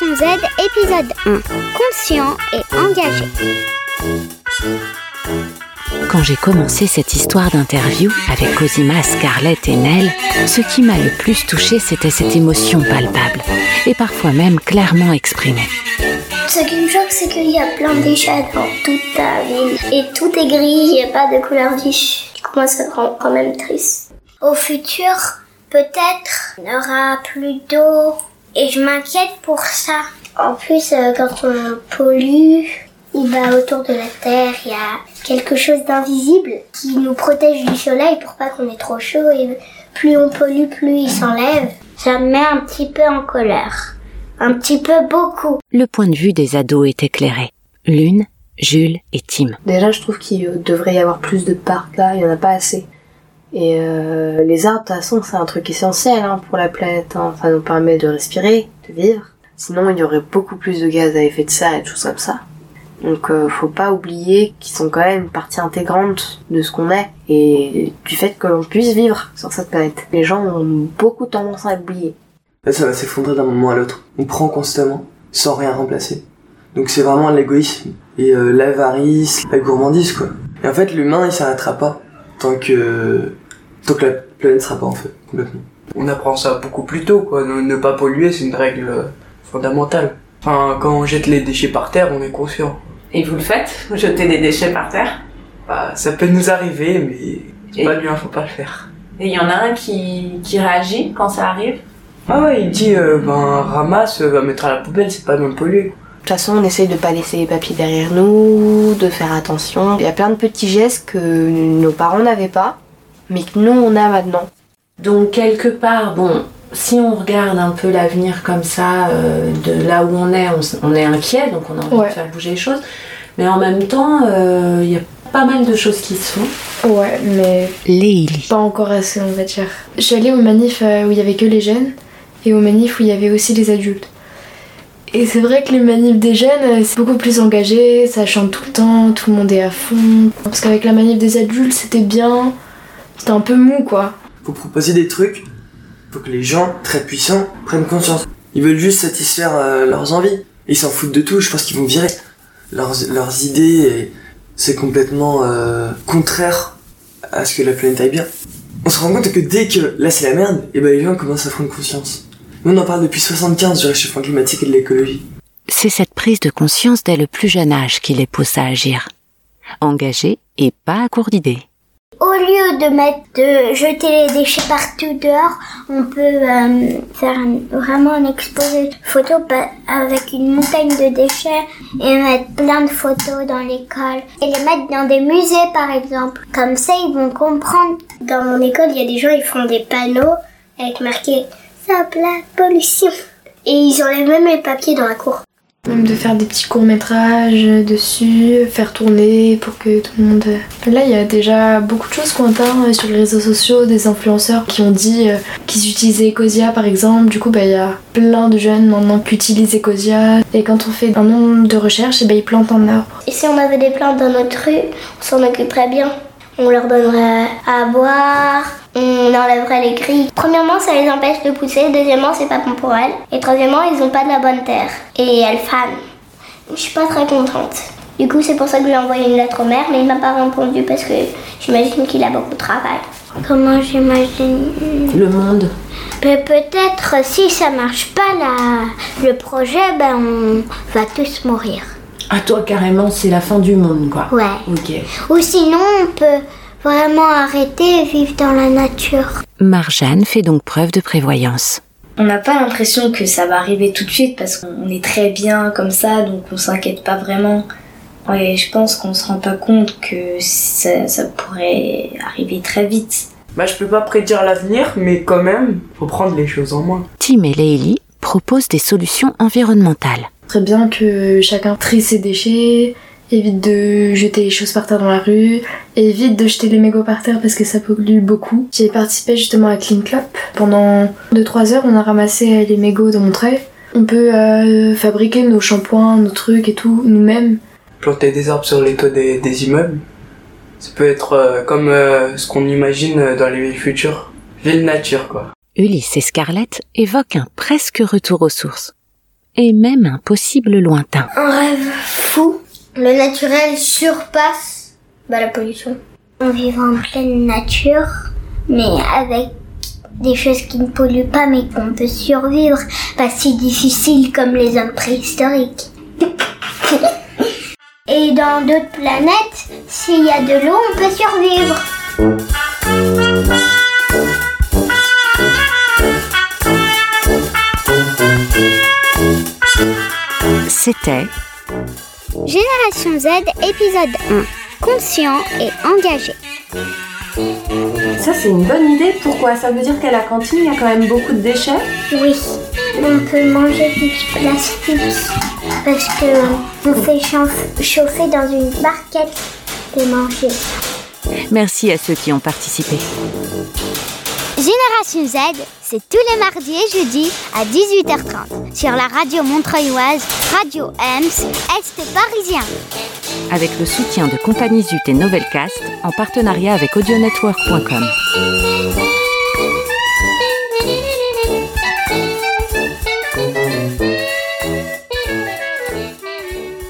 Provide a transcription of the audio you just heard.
Génération Z, épisode 1. Conscient et engagé. Quand j'ai commencé cette histoire d'interview avec Cosima, Scarlett et Nell, ce qui m'a le plus touché, c'était cette émotion palpable et parfois même clairement exprimée. Ce qui me choque, c'est qu'il y a plein de déchets dans toute ta ville. Et tout est gris, il n'y a pas de couleur vive. Du coup, moi, ça me rend quand même triste. Au futur, peut-être, il n'y aura plus d'eau. Et je m'inquiète pour ça. En plus, euh, quand on pollue, il va autour de la Terre, il y a quelque chose d'invisible qui nous protège du soleil pour pas qu'on ait trop chaud. Et plus on pollue, plus il s'enlève. Ça me met un petit peu en colère. Un petit peu beaucoup. Le point de vue des ados est éclairé. Lune, Jules et Tim. Déjà, je trouve qu'il devrait y avoir plus de parcs là, il y en a pas assez. Et euh, les arbres, de toute façon, c'est un truc essentiel hein, pour la planète. Hein. Ça nous permet de respirer, de vivre. Sinon, il y aurait beaucoup plus de gaz à effet de serre et tout choses comme ça. Donc, euh, faut pas oublier qu'ils sont quand même une partie intégrante de ce qu'on est et du fait que l'on puisse vivre sur cette planète. Les gens ont beaucoup tendance à l'oublier. Ça va s'effondrer d'un moment à l'autre. On prend constamment, sans rien remplacer. Donc c'est vraiment l'égoïsme et euh, l'avarice, la gourmandise quoi. Et en fait, l'humain il s'arrêtera pas tant que tant que la planète sera pas en feu complètement. On apprend ça beaucoup plus tôt quoi. Ne, ne pas polluer, c'est une règle euh, fondamentale. Enfin, quand on jette les déchets par terre, on est conscient. Et vous le faites Vous jetez des déchets par terre? Bah, ça peut nous arriver, mais c'est Et- pas bien, faut pas le faire. Et il y en a un qui, qui réagit quand ça arrive? Ah ouais, il dit, euh, ben ramasse, euh, va mettre à la poubelle, c'est pas bien pollué. De toute façon, on essaye de pas laisser les papiers derrière nous, de faire attention. Il y a plein de petits gestes que nos parents n'avaient pas, mais que nous on a maintenant. Donc quelque part, bon, si on regarde un peu l'avenir comme ça, euh, de là où on est, on, est inquiet, donc on a envie Ouais. de faire bouger les choses. Mais en même temps, euh, il y a pas mal de choses qui se font. Ouais, mais Léili. pas encore assez, on va dire. Je suis allée aux manifs euh, où il y avait que les jeunes et aux manifs où il y avait aussi les adultes. Et c'est vrai que les manifs des jeunes, euh, c'est beaucoup plus engagé, ça chante tout le temps, tout le monde est à fond. Parce qu'avec la manif des adultes, c'était bien, c'était un peu mou quoi. Faut proposer des trucs, faut que les gens très puissants prennent conscience. Ils veulent juste satisfaire euh, leurs envies. Ils s'en foutent de tout, je pense qu'ils vont virer leurs, leurs idées et c'est complètement euh, contraire à ce que la planète aille bien. On se rend compte que dès que là c'est la merde, et ben les gens commencent à prendre conscience. Nous on en parle depuis 75 du réchauffement climatique et de l'écologie. C'est cette prise de conscience dès le plus jeune âge qui les pousse à agir. Engagés et pas à court d'idées. Au lieu de mettre, de jeter les déchets partout dehors, on peut euh, faire vraiment un exposé photo avec une montagne de déchets et mettre plein de photos dans l'école et les mettre dans des musées par exemple. Comme ça, ils vont comprendre. Dans mon école, il y a des gens, ils font des panneaux avec marqué Stop la pollution. Et ils enlèvent même les papiers dans la cour. Même de faire des petits courts-métrages dessus, faire tourner pour que tout le monde. Là, il y a déjà beaucoup de choses qu'on entend euh, sur les réseaux sociaux, des influenceurs qui ont dit euh, qu'ils utilisaient Ecosia par exemple. Du coup, bah, il y a plein de jeunes maintenant qui utilisent Ecosia. Et quand on fait un nombre de recherches, et ben ils plantent un arbre. Et si on avait des plantes dans notre rue, on s'en occuperait bien. On leur donnerait à boire, on enlèverait les grilles. Premièrement, ça les empêche de pousser. Deuxièmement, c'est pas bon pour elles. Et troisièmement, ils ont pas de la bonne terre. Et elles fanent. Je suis pas très contente. Du coup, c'est pour ça que j'ai envoyé une lettre au maire, mais il m'a pas répondu parce que j'imagine qu'il a beaucoup de travail. Comment j'imagine? Le monde. Mais peut-être si ça marche pas la... le projet, ben on va tous mourir. À toi, carrément, c'est la fin du monde, quoi. Ouais. Ok. Ou sinon, on peut vraiment arrêter et vivre dans la nature. Marjane fait donc preuve de prévoyance. On n'a pas l'impression que ça va arriver tout de suite parce qu'on est très bien comme ça, donc on s'inquiète pas vraiment. Et je pense qu'on se rend pas compte que ça, ça pourrait arriver très vite. Bah, je peux pas prédire l'avenir, mais quand même, faut prendre les choses en main. Tim et Léili proposent des solutions environnementales. Très bien que chacun trie ses déchets, évite de jeter les choses par terre dans la rue, évite de jeter les mégots par terre parce que ça pollue beaucoup. J'ai participé justement à Clean Club. Pendant 2-3 heures, on a ramassé les mégots de Montreuil. On peut euh, fabriquer nos shampoings, nos trucs et tout nous-mêmes. Planter des arbres sur les toits des, des immeubles. Ça peut être euh, comme euh, ce qu'on imagine dans les villes futures. Ville nature, quoi. Ulysse et Scarlett évoquent un presque retour aux sources. Et même un possible lointain. Un rêve fou. Le naturel surpasse bah, la pollution. On vit en pleine nature, mais avec des choses qui ne polluent pas mais qu'on peut survivre. Pas si difficile comme les hommes préhistoriques. Et dans d'autres planètes, s'il y a de l'eau, on peut survivre. C'était Génération Z, épisode 1. Conscient et engagé. Ça, c'est une bonne idée. Pourquoi? Ça veut dire qu'à la cantine, il y a quand même beaucoup de déchets? Oui, on peut manger du plastique parce que on fait chauffe- chauffer dans une barquette et manger. Merci à ceux qui ont participé. Génération Z, c'est tous les mardis et jeudis à 18h30 sur la radio montreuilloise Radio Ems, Est parisien. Avec le soutien de Compagnie Zut et Novelcast en partenariat avec audionetwork.com.